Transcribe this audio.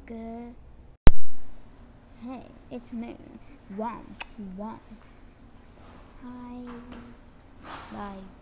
good. Hey, it's Moon. Womp, womp. Hi. Bye.